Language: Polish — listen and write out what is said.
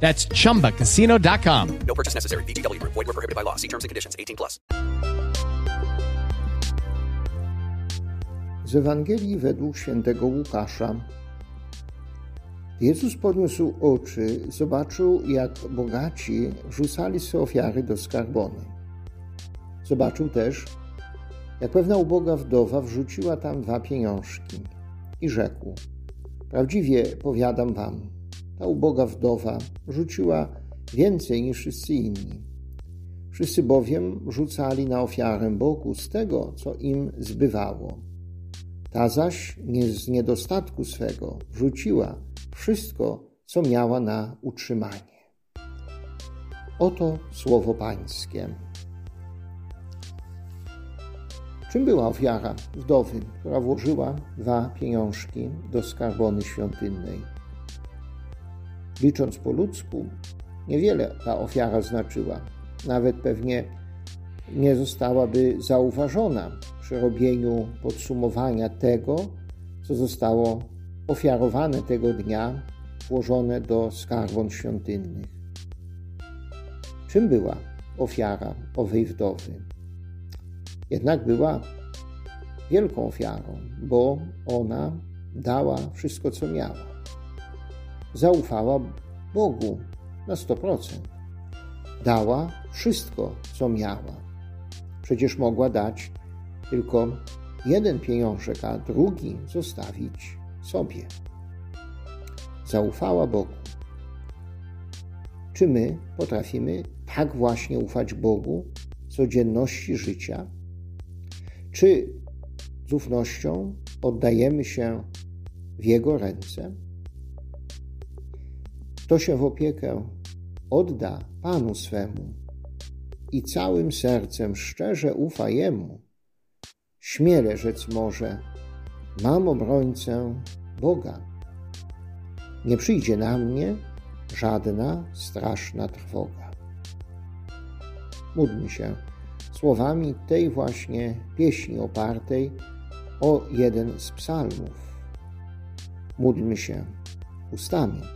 That's chumbacasino.com. No purchase necessary. VGW Group. Void were prohibited by law. See terms and conditions. 18 plus. Z Ewangelii według świętego Łukasza. Jezus podniósł oczy, zobaczył, jak bogaci rzucali swe ofiary do skarbony. Zobaczył też, jak pewna uboga wdowa wrzuciła tam dwa pieniążki i rzekł: Prawdziwie powiadam wam, ta uboga wdowa rzuciła więcej niż wszyscy inni. Wszyscy bowiem rzucali na ofiarę Bogu z tego, co im zbywało. Ta zaś nie z niedostatku swego rzuciła wszystko, co miała na utrzymanie. Oto słowo Pańskie. Czym była ofiara wdowy, która włożyła dwa pieniążki do skarbony świątynnej? Licząc po ludzku, niewiele ta ofiara znaczyła. Nawet pewnie nie zostałaby zauważona przy robieniu podsumowania tego, co zostało ofiarowane tego dnia, włożone do skarbon świątynnych. Czym była ofiara owej wdowy? Jednak była wielką ofiarą, bo ona dała wszystko, co miała. Zaufała Bogu na 100%. Dała wszystko, co miała. Przecież mogła dać tylko jeden pieniążek, a drugi zostawić sobie. Zaufała Bogu. Czy my potrafimy tak właśnie ufać Bogu w codzienności życia? Czy z ufnością oddajemy się w Jego ręce? Kto się w opiekę odda Panu swemu i całym sercem szczerze ufa Jemu, śmiele rzec może, mam obrońcę Boga. Nie przyjdzie na mnie żadna straszna trwoga. Módlmy się słowami tej właśnie pieśni opartej o jeden z psalmów. Módlmy się ustami,